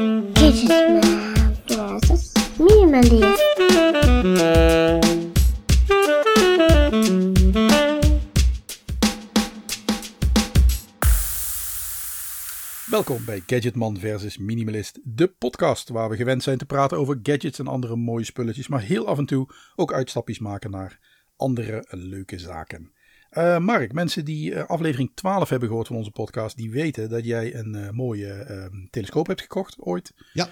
Versus Minimalist. Welkom bij Gadgetman versus Minimalist, de podcast waar we gewend zijn te praten over gadgets en andere mooie spulletjes, maar heel af en toe ook uitstapjes maken naar andere leuke zaken. Eh, Mark, mensen die eh, aflevering 12 hebben gehoord van onze podcast, die weten dat jij een eh, mooie ehm, telescoop hebt gekocht ooit. Ja.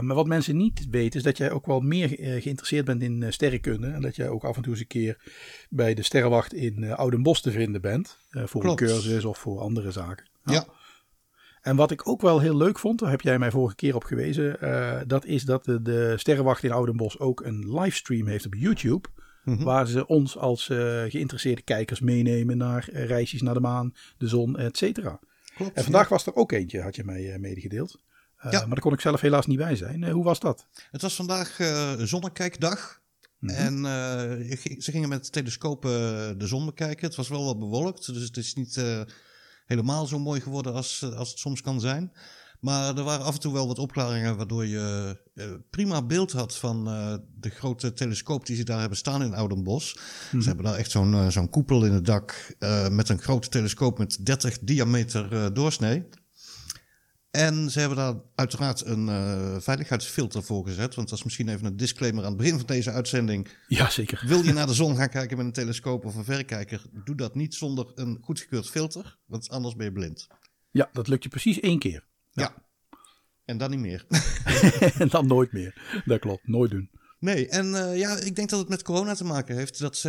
maar wat mensen niet weten is dat jij ook wel meer geïnteresseerd bent in sterrenkunde. En dat jij ook af en toe eens een keer bij de Sterrenwacht in Oudenbos te vinden bent. voor Klopt. een cursus of voor andere zaken. Ja. En wat ik ook wel heel leuk vond, daar heb jij mij vorige keer op gewezen, dat is dat de, de Sterrenwacht in Oudenbos ook een livestream heeft op YouTube. Mhm. Waar ze ons als eh, geïnteresseerde kijkers meenemen naar eh, reisjes naar de maan, de zon, et cetera. Klopt. En vandaag was er ook eentje, had je mij eh, medegedeeld. Ja. Maar daar kon ik zelf helaas niet bij zijn. Hoe was dat? Het was vandaag zonnekijkdag. Mhm. En ze gingen met telescopen de zon bekijken. Het was wel wat bewolkt, dus het is niet helemaal zo mooi geworden als, als het soms kan zijn. Maar er waren af en toe wel wat opklaringen waardoor je eh, prima beeld had van eh, de grote telescoop die ze daar hebben staan in Oudenbos. Ze hebben daar echt zo'n eh, zo'n koepel in het dak met een grote telescoop met 30 diameter doorsnee. En ze hebben daar uiteraard een veiligheidsfilter voor gezet. Want dat is misschien even een disclaimer aan het begin van deze uitzending. Ja, zeker. Wil je naar de zon gaan kijken met een telescoop of een verrekijker? Doe dat niet zonder een goedgekeurd filter. Want anders ben je blind. Ja, dat lukt je precies één keer. Ja. En dan niet meer. en dan nooit meer. Dat klopt, nooit doen. Nee, en eh, ja, ik denk dat het met corona te maken heeft. Dat ze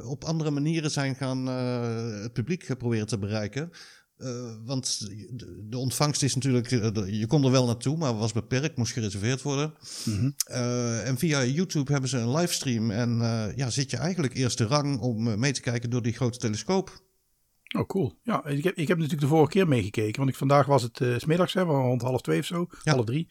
eh, op andere manieren zijn gaan eh, het publiek proberen te bereiken. Want de, de ontvangst is natuurlijk, de- je kon er wel naartoe, maar was beperkt, moest gereserveerd worden. Mhm. En via YouTube hebben ze een livestream. En ja, zit je eigenlijk eerste rang om mee te kijken door die grote telescoop. Oh, cool. Ja, ik heb, ik heb natuurlijk de vorige keer meegekeken. Want ik, vandaag was het eh, 's smiddags, hè, rond half twee of zo. Ja. Half drie.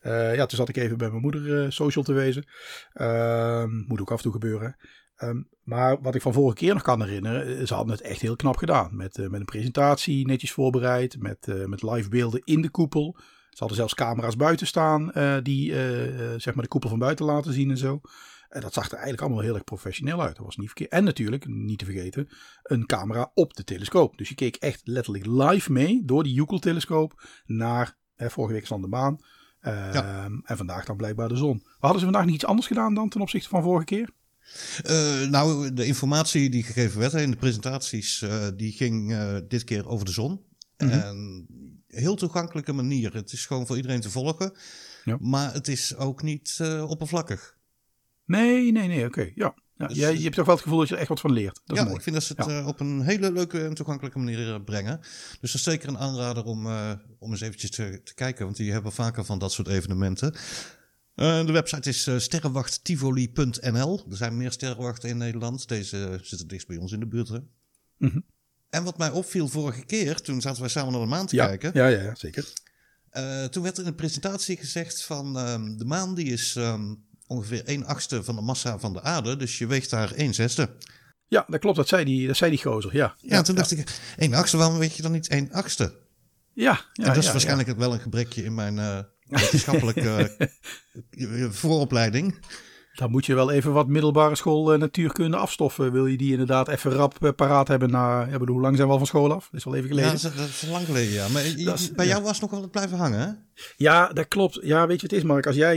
Eh, ja, toen zat ik even bij mijn moeder eh, social te wezen. Ehm, moet ook af en toe gebeuren. Ehm, maar wat ik van vorige keer nog kan herinneren, eh, ze hadden het echt heel knap gedaan. Met, eh, met een presentatie netjes voorbereid, met, eh, met live beelden in de koepel. Ze hadden zelfs camera's buiten staan eh, die eh, eh, zeg maar de koepel van buiten laten zien en zo. En dat zag er eigenlijk allemaal heel erg professioneel uit. Dat was niet verkeerd. En natuurlijk, niet te vergeten, een camera op de telescoop. Dus je keek echt letterlijk live mee door die Hubble-telescoop naar, hè, vorige week stond de maan. Ehm, Ja. En vandaag dan blijkbaar de zon. Maar hadden ze vandaag niet iets anders gedaan dan ten opzichte van vorige keer? Eh, nou, de informatie die gegeven werd in de presentaties, eh, die ging eh, dit keer over de zon. Mhm. En heel toegankelijke manier. Het is gewoon voor iedereen te volgen. Ja. Maar het is ook niet oppervlakkig. Nee, nee, nee, oké. Ja. Ja, Dus- jij- je hebt toch wel het gevoel dat je er echt wat van leert. Dat ja, mooi. ik vind dat ze het Ja. eh, op een hele leuke en toegankelijke manier eh, brengen. Dus dat is zeker een aanrader om, eh, om eens eventjes te, te kijken. Want die hebben vaker van dat soort evenementen. Eh, de website is eh sterrenwachttivoli.nl. Er zijn meer sterrenwachten in Nederland. Deze zitten dichtst bij ons in de buurt. Hè? Mhm. En wat mij opviel vorige keer, toen zaten wij samen naar de maan te Ja, kijken. ja, ja, ja, zeker. Eh, toen werd er in de presentatie gezegd van ehm, de maan die is ehm, ongeveer 1 achtste van de massa van de aarde. Dus je weegt daar 1 zesde. Ja, dat klopt. Dat zei die, dat zei die gozer. Ja, Ja, toen dacht ik, 1 achtste, waarom weet je dan niet 1 achtste? Ja, ja, en dat is ja, waarschijnlijk wel een gebrekje in mijn eh, wetenschappelijke eh, vooropleiding. ja. Dan moet je wel even wat middelbare school eh, natuurkunde afstoffen. Wil je die inderdaad even rap paraat hebben na... Ja, bedoel, hoe lang zijn we al van school af? Dat is al even Ja, geleden. dat, is, dat is lang geleden, ja. Maar je- Dat is- bij ja. jou was het nog wel wat blijven hangen, hè? Ja, dat klopt. Ja, weet je wat het is, Mark? Als jij,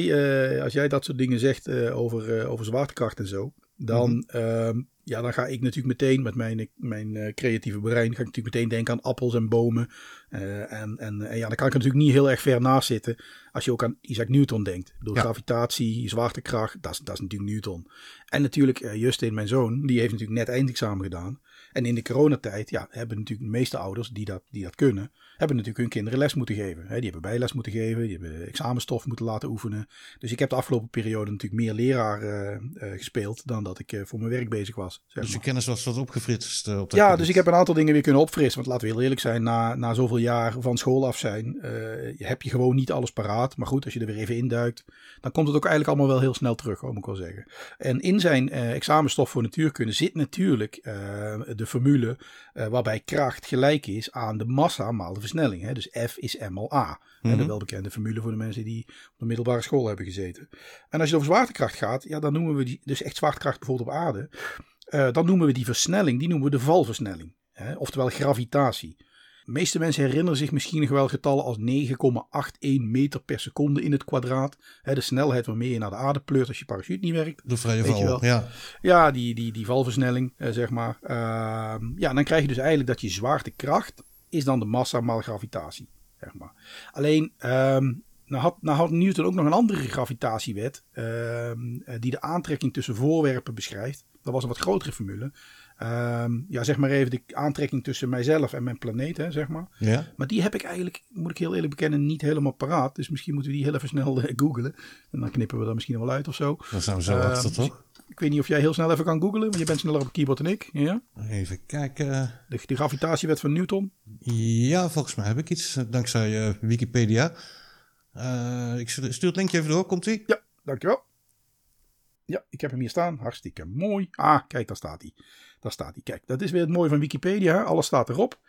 eh, als jij dat soort dingen zegt eh, over, eh, over zwaartekracht en zo, dan, ehm, ja, dan ga ik natuurlijk meteen met mijn, mijn creatieve brein, ga ik natuurlijk meteen denken aan appels en bomen. En, en, en ja, dan kan ik natuurlijk niet heel erg ver naast zitten als je ook aan Isaac Newton denkt. Door Ja. gravitatie, zwaartekracht, dat is, dat is natuurlijk Newton. En natuurlijk, Justin, mijn zoon, die heeft natuurlijk net eindexamen gedaan. En in de coronatijd, ja, hebben natuurlijk de meeste ouders die dat, die dat kunnen, hebben natuurlijk hun kinderen les moeten geven. Hè, die hebben bijles moeten geven, die hebben examenstof moeten laten oefenen. Dus ik heb de afgelopen periode natuurlijk meer leraar eh, eh, gespeeld dan dat ik eh, voor mijn werk bezig was. Zeg Dus je maar. kennis was wat opgefritst op dat Ja, dus ik heb een aantal dingen weer kunnen opfrissen. Want laten we heel eerlijk zijn, na, na zoveel jaar van school af zijn, heb je gewoon niet alles paraat. Maar goed, als je er weer even induikt, dan komt het ook eigenlijk allemaal wel heel snel terug, hoor, moet ik wel zeggen. En in zijn examenstof voor natuurkunde zit natuurlijk eh, de formule eh, waarbij kracht gelijk is aan de massa maal de versnelling. Hè? Dus F is m maal a. Mhm. De welbekende formule voor de mensen die op de middelbare school hebben gezeten. En als je over zwaartekracht gaat, ja, dan noemen we die, dus echt zwaartekracht bijvoorbeeld op aarde. eh, dan noemen we die versnelling, die noemen we de valversnelling. Hè? Oftewel gravitatie. De meeste mensen herinneren zich misschien nog wel getallen als 9,81 meter per seconde in het kwadraat. Hè, de snelheid waarmee je naar de aarde pleurt als je parachute niet werkt. De vrije val. Ja. Ja, die, die, die valversnelling, eh, zeg maar. Ehm, ja, dan krijg je dus eigenlijk dat je zwaartekracht is dan de massa maal gravitatie, zeg maar. Alleen, ehm, nou, had, nou had Newton ook nog een andere gravitatiewet ehm, eh, die de aantrekking tussen voorwerpen beschrijft. Dat was een wat grotere formule. Ehm, ja, zeg maar even de aantrekking tussen mijzelf en mijn planeet, hè, zeg maar. ja. Maar die heb ik eigenlijk, moet ik heel eerlijk bekennen, niet helemaal paraat. Dus misschien moeten we die heel even snel eh, googlen. En dan knippen we dat misschien wel uit of zo. Dan zijn we zo Ehm, achter, toch? Ik weet niet of jij heel snel even kan googlen, want je bent sneller op het keyboard dan ik. Ja? Even kijken. De, de gravitatiewet van Newton. Ja, volgens mij heb ik iets, eh, dankzij Wikipedia. Eh, ik stuur stuur het linkje even door, komt-ie? Ja, dankjewel. Ja, ik heb hem hier staan. Hartstikke mooi. Ah, kijk, daar staat hij. Daar staat hij. Kijk, dat is weer het mooie van Wikipedia. Alles staat erop.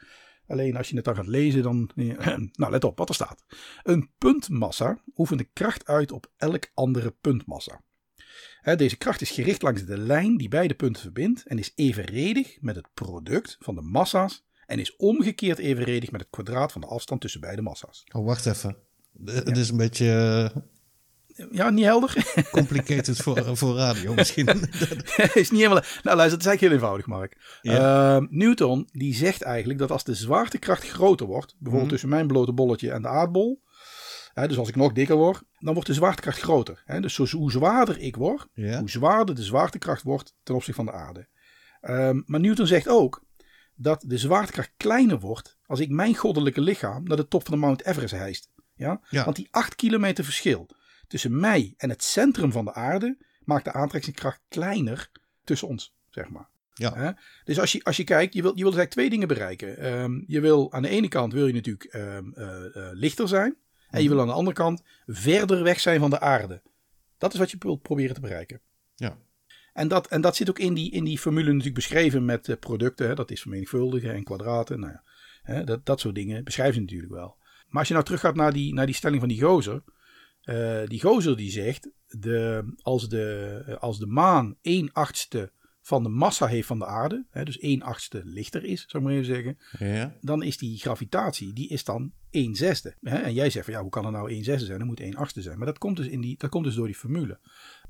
Alleen als je het dan gaat lezen, dan... Nou, let op wat er staat. Een puntmassa oefent de kracht uit op elk andere puntmassa. Hè, Deze kracht is gericht langs de lijn die beide punten verbindt en is evenredig met het product van de massa's en is omgekeerd evenredig met het kwadraat van de afstand tussen beide massa's. Oh, wacht even. De- Het is een beetje eh, Ja, niet helder? complicated voor, voor radio misschien. is niet helemaal. Nou, luister, het is eigenlijk heel eenvoudig, Mark. Ehm, Newton die zegt eigenlijk dat als de zwaartekracht groter wordt, bijvoorbeeld tussen mijn blote bolletje en de aardbol, hè, dus als ik nog dikker word, dan wordt de zwaartekracht groter. Hè. Dus hoe zwaarder ik word, Ja. hoe zwaarder de zwaartekracht wordt ten opzichte van de aarde. Ehm, maar Newton zegt ook dat de zwaartekracht kleiner wordt als ik mijn goddelijke lichaam naar de top van de Mount Everest hijst. Ja? Ja. Want die 8 kilometer verschil tussen mij en het centrum van de aarde maakt de aantrekkingskracht kleiner tussen ons, zeg maar. Ja. Hè? Dus als je, als je kijkt, je wil, je wil dus eigenlijk twee dingen bereiken. Ehm, je wil aan de ene kant wil je natuurlijk ehm, eh, eh, lichter zijn. En je wil aan de andere kant verder weg zijn van de aarde. Dat is wat je wilt proberen te bereiken. ja. En dat, en dat zit ook in die, in die formule natuurlijk beschreven met producten. Hè? Dat is vermenigvuldigen en kwadraten. Nou ja, hè? Dat, dat soort dingen beschrijven ze natuurlijk wel. Maar als je nou teruggaat naar die, naar die stelling van die gozer. eh, die gozer die zegt, de, als, de, als de maan 1 achtste van de massa heeft van de aarde. Hè, dus 1 achtste lichter is, zou ik maar even zeggen. Ja. Dan is die gravitatie, die is dan 1 zesde. Hè? En jij zegt van ja, hoe kan er nou 1 zesde zijn? Dan moet 1 achtste zijn. Maar dat komt dus, in die, dat komt dus door die formule.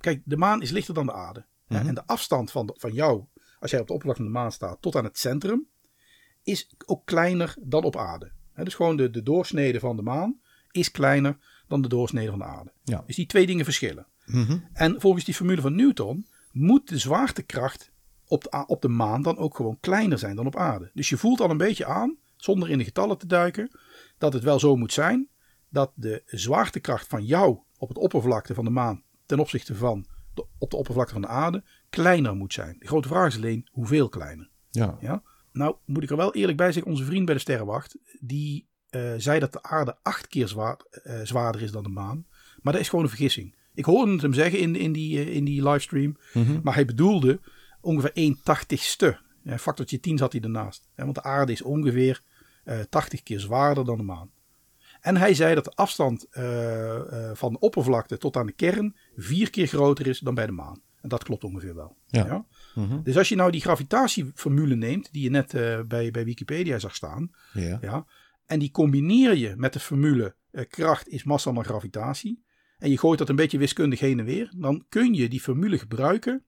Kijk, de maan is lichter dan de aarde. Mhm. En de afstand van, van jou, als jij op de oppervlakte van de maan staat, tot aan het centrum, is ook kleiner dan op aarde. Dus gewoon de, de doorsnede van de maan is kleiner dan de doorsnede van de aarde. Ja. Dus die twee dingen verschillen. Mhm. En volgens die formule van Newton moet de zwaartekracht op de, op de maan dan ook gewoon kleiner zijn dan op aarde. Dus je voelt al een beetje aan, zonder in de getallen te duiken, dat het wel zo moet zijn dat de zwaartekracht van jou op het oppervlakte van de maan ten opzichte van de, op de oppervlakte van de aarde kleiner moet zijn. De grote vraag is alleen hoeveel kleiner. Ja. Ja? Nou moet ik er wel eerlijk bij zeggen, onze vriend bij de Sterrenwacht, die eh, zei dat de aarde acht keer zwaar, eh, zwaarder is dan de maan. Maar dat is gewoon een vergissing. Ik hoorde het hem zeggen in, in, die, eh, in die livestream, Mhm. maar hij bedoelde ongeveer 1 tachtigste. Ja, factortje 10 zat hij ernaast. Ja, want de aarde is ongeveer eh 80 keer zwaarder dan de maan. En hij zei dat de afstand van de oppervlakte tot aan de kern vier keer groter is dan bij de maan. En dat klopt ongeveer wel. Ja. Mhm. Dus als je nou die gravitatieformule neemt, die je net eh, bij, bij Wikipedia zag staan, Ja. ja, en die combineer je met de formule eh, kracht is massa maar gravitatie, en je gooit dat een beetje wiskundig heen en weer, dan kun je die formule gebruiken,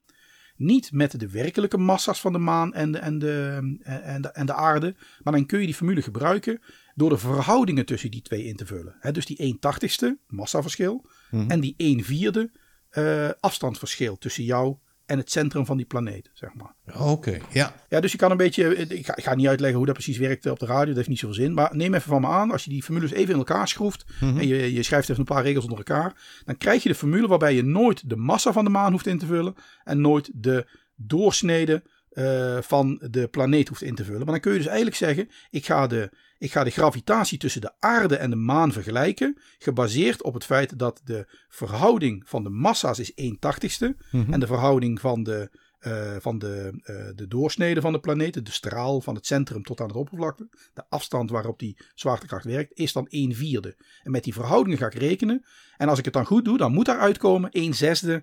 niet met de werkelijke massa's van de maan en de, en de, eh, en de, en de aarde, maar dan kun je die formule gebruiken door de verhoudingen tussen die twee in te vullen. Dus die 1 tachtigste, massaverschil, Mhm. en die 1 vierde eh, afstandsverschil tussen jou en het centrum van die planeet, zeg maar. Oké. Ja. Ja, dus je kan een beetje. Ik ga, ik ga niet uitleggen hoe dat precies werkt op de radio. Dat heeft niet zoveel zin. Maar neem even van me aan. Als je die formules even in elkaar schroeft. En je, je schrijft even een paar regels onder elkaar. Dan krijg je de formule waarbij je nooit de massa van de maan hoeft in te vullen. En nooit de doorsnede eh, van de planeet hoeft in te vullen. Maar dan kun je dus eigenlijk zeggen. Ik ga, de, ik ga de gravitatie tussen de aarde en de maan vergelijken. Gebaseerd op het feit dat de verhouding van de massa's is 1 tachtigste. Mhm. En de verhouding van de eh, van de, eh, de doorsnede van de planeet, de straal van het centrum tot aan het oppervlakte, de afstand waarop die zwaartekracht werkt, is dan 1 vierde. En met die verhoudingen ga ik rekenen. En als ik het dan goed doe, dan moet daaruit komen 1 zesde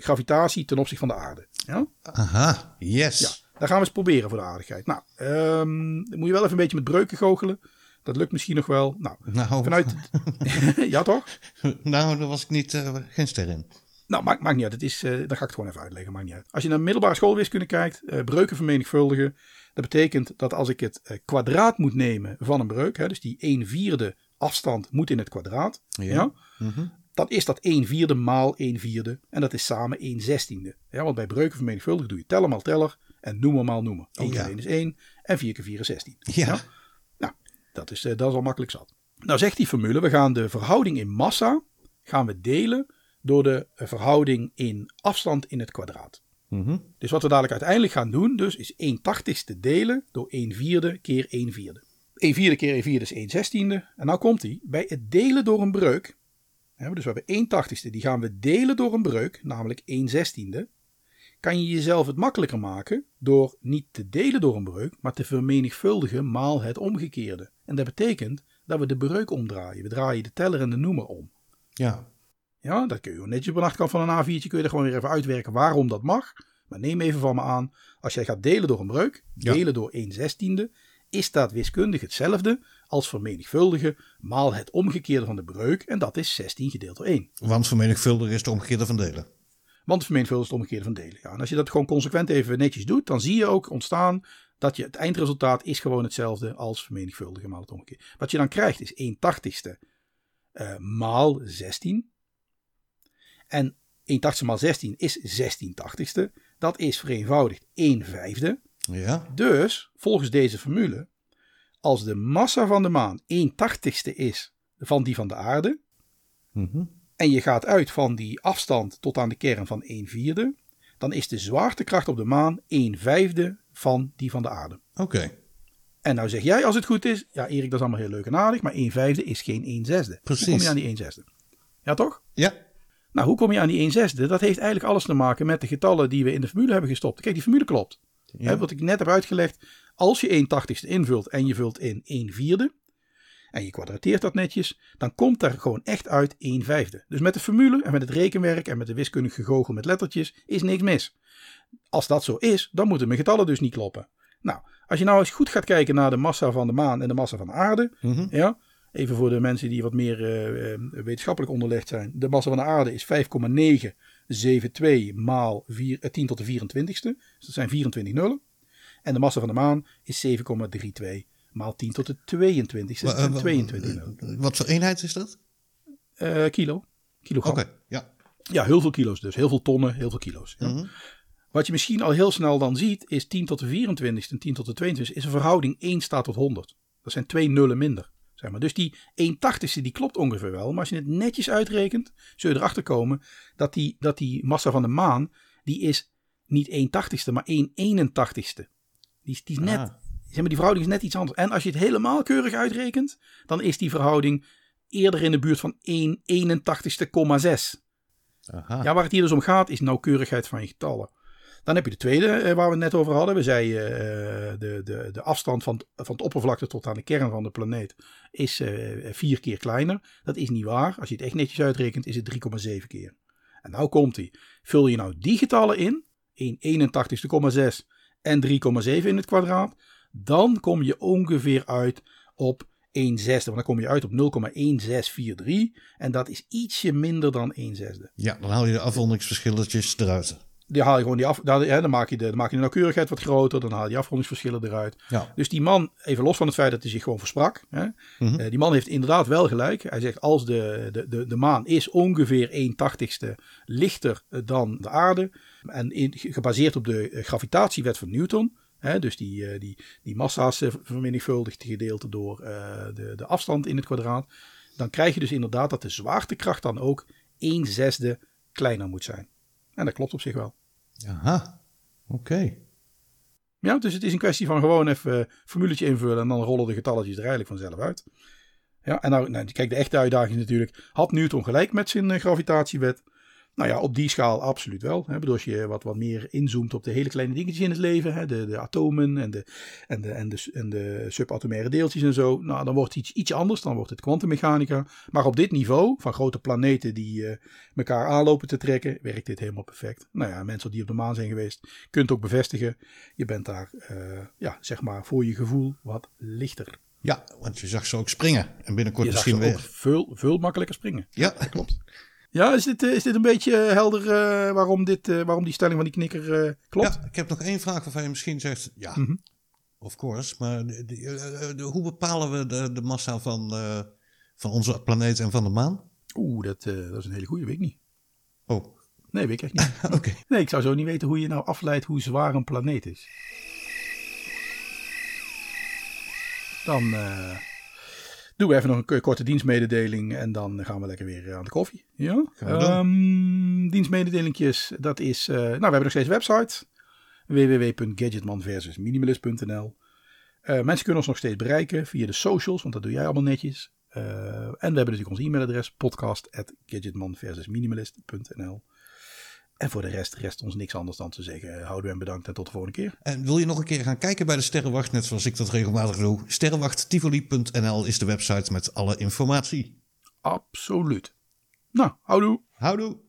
gravitatie ten opzichte van de aarde. Ja? Aha, yes. Ja, dat gaan we eens proberen voor de aardigheid. Nou, ehm, dan moet je wel even een beetje met breuken goochelen. Dat lukt misschien nog wel. Nou, Nou, vanuit... ja toch? nou, daar was ik niet, eh, geen ster in. Nou, maakt, maakt niet uit. Het is, eh dan ga ik het gewoon even uitleggen. Maakt niet uit. Als je naar middelbare schoolwiskunde kijkt, eh, breuken vermenigvuldigen. Dat betekent dat als ik het eh, kwadraat moet nemen van een breuk, hè, dus die 1 vierde afstand moet in het kwadraat, ja. Mhm. Dan is dat 1 vierde maal 1 vierde. En dat is samen 1 zestiende. Ja, want bij breuken vermenigvuldigen doe je teller maal teller en noemen maal noemen. 1 keer ja. 1 is 1 en 4 keer 4 is 16. Ja. Nou, dat is, eh, dat is al makkelijk zat. Nou zegt die formule, we gaan de verhouding in massa gaan we delen door de eh, verhouding in afstand in het kwadraat. Mhm. Dus wat we dadelijk uiteindelijk gaan doen, dus is 1 tachtigste delen door 1 vierde keer 1 vierde. 1 vierde keer 1 vierde is 1 zestiende. En nou komt hij. Bij het delen door een breuk, dus we hebben 1 tachtigste, die gaan we delen door een breuk, namelijk 1 zestiende. Kan je jezelf het makkelijker maken door niet te delen door een breuk, maar te vermenigvuldigen maal het omgekeerde. En dat betekent dat we de breuk omdraaien. We draaien de teller en de noemer om. Ja. Ja, dat kun je netjes op een achterkant van een A4'tje kun je er gewoon weer even uitwerken waarom dat mag. Maar neem even van me aan, als jij gaat delen door een breuk, Ja. delen door 1 zestiende, is dat wiskundig hetzelfde als vermenigvuldigen maal het omgekeerde van de breuk. En dat is 16 gedeeld door 1. Want vermenigvuldigen is de omgekeerde van delen. Want vermenigvuldigen is het omgekeerde van delen. Ja, en als je dat gewoon consequent even netjes doet, dan zie je ook ontstaan dat je het eindresultaat is gewoon hetzelfde als vermenigvuldigen maal het omgekeerde. Wat je dan krijgt is 1 tachtigste eh, maal 16. En 1 tachtigste maal 16 is 16 tachtigste. Dat is vereenvoudigd 1 vijfde. Ja. Dus, volgens deze formule, als de massa van de maan 1 tachtigste is van die van de aarde, Mhm. en je gaat uit van die afstand tot aan de kern van 1 vierde, dan is de zwaartekracht op de maan 1 vijfde van die van de aarde. Oké. En nou zeg jij als het goed is, ja Erik dat is allemaal heel leuk en aardig, maar 1 vijfde is geen 1 zesde. Precies. Hoe kom je aan die 1 zesde? Ja toch? Ja. Nou, hoe kom je aan die 1 zesde? Dat heeft eigenlijk alles te maken met de getallen die we in de formule hebben gestopt. Kijk, die formule klopt. Ja. Hè, wat ik net heb uitgelegd, als je 1 tachtigste invult en je vult in 1 vierde, en je kwadrateert dat netjes, dan komt daar gewoon echt uit 1 vijfde. Dus met de formule en met het rekenwerk en met de wiskundige gegogel met lettertjes is niks mis. Als dat zo is, dan moeten mijn getallen dus niet kloppen. Nou, als je nou eens goed gaat kijken naar de massa van de maan en de massa van de aarde, Mhm. ja, even voor de mensen die wat meer eh, eh, wetenschappelijk onderlegd zijn. De massa van de aarde is 5,972 maal 4, eh, 10 tot de 24ste. Dus dat zijn 24 nullen. En de massa van de maan is 7,32 maal 10 tot de 22ste. Dat Wa- zijn wa- 22 nullen. Wat voor eenheid is dat? Eh, kilo. Kilogram. Oké. Ja. Ja, heel veel kilo's dus. Heel veel tonnen, heel veel kilo's. Ja. Mhm. Wat je misschien al heel snel dan ziet, is 10 tot de 24 en 10 tot de 22 is een verhouding 1 staat tot 100. Dat zijn twee nullen minder. Zeg maar. Dus die 1 tachtigste die klopt ongeveer wel. Maar als je het netjes uitrekent, zul je erachter komen dat die, dat die massa van de maan, die is niet 1 tachtigste, maar 1 81ste. Die, is- die is net, Ah. zeg maar, die verhouding is net iets anders. En als je het helemaal keurig uitrekent, dan is die verhouding eerder in de buurt van 1 81ste,6. Aha. Ja, waar het hier dus om gaat is nauwkeurigheid van je getallen. Dan heb je de tweede eh, waar we het net over hadden. We zeiden eh, de, de, de afstand van, het- van oppervlakte tot aan de kern van de planeet is eh, vier keer kleiner. Dat is niet waar. Als je het echt netjes uitrekent is het 3,7 keer. En nou komt hij. Vul je nou die getallen in, 1 81ste,6 en 3,7 in het kwadraat, dan kom je ongeveer uit op 1 zesde. Want dan kom je uit op 0,1643 en dat is ietsje minder dan 1 zesde. Ja, dan haal je de afrondingsverschilletjes eruit. Die haal je gewoon die af, dan, hè, dan, maak je de, dan maak je de nauwkeurigheid wat groter, dan haal je die afrondingsverschillen eruit. Ja. Dus die man, even los van het feit dat hij zich gewoon versprak, hè, Mhm. eh, die man heeft inderdaad wel gelijk. Hij zegt als de, de, de, de maan is ongeveer 1 tachtigste lichter eh, dan de aarde en in, gebaseerd op de eh, gravitatiewet van Newton, hè, dus die, die, die massa's vermenigvuldigd gedeelte door de, de afstand in het kwadraat, dan krijg je dus inderdaad dat de zwaartekracht dan ook 1 zesde kleiner moet zijn. En dat klopt op zich wel. Aha. Oké. Ja, dus het is een kwestie van gewoon even een formuletje invullen en dan rollen de getalletjes er eigenlijk vanzelf uit. Ja, en nou, nou, kijk, de echte uitdaging is natuurlijk, had Newton gelijk met zijn eh, gravitatiewet? Nou ja, op die schaal absoluut wel. Hè. Bedoel, als je wat, wat meer inzoomt op de hele kleine dingetjes in het leven, hè, de, de atomen en de, en, de, en, de, en de subatomaire deeltjes en zo, nou, dan wordt het iets, iets anders. Dan wordt het kwantummechanica. Maar op dit niveau, van grote planeten die uh, elkaar aanlopen te trekken, werkt dit helemaal perfect. Nou ja, mensen die op de maan zijn geweest, kunt ook bevestigen. Je bent daar, uh, ja, zeg maar, voor je gevoel wat lichter. Ja, want je zag ze ook springen. En binnenkort je misschien weer. Veel, veel makkelijker springen. Ja, dat klopt. Ja, is dit, is dit een beetje helder uh, waarom, dit, uh, waarom die stelling van die knikker uh, klopt? Ja, ik heb nog één vraag waarvan je misschien zegt, ja, mm -hmm. of course. Maar de, de, de, hoe bepalen we de, de massa van, van onze planeet en van de maan? Oeh, dat, dat is een hele goede, weet ik niet. Oh. Nee, weet ik echt niet. Oké. Okay. Nee, ik zou zo niet weten hoe je nou afleidt hoe zwaar een planeet is. Dan doen we even nog een korte dienstmededeling en dan gaan we lekker weer aan de koffie. Ja? Um, dienstmededelingjes, dat is, uh, nou we hebben nog steeds een website. www.gadgetmanversusminimalist.nl uh, Mensen kunnen ons nog steeds bereiken via de socials, want dat doe jij allemaal netjes. Uh, en we hebben natuurlijk ons e-mailadres podcast.gadgetmanversusminimalist.nl en voor de rest rest ons niks anders dan te zeggen. Houden en bedankt en tot de volgende keer. En wil je nog een keer gaan kijken bij de Sterrenwacht, net zoals ik dat regelmatig doe? Sterrenwachttivoli.nl is de website met alle informatie. Absoluut. Nou, houdoe. Houdoe.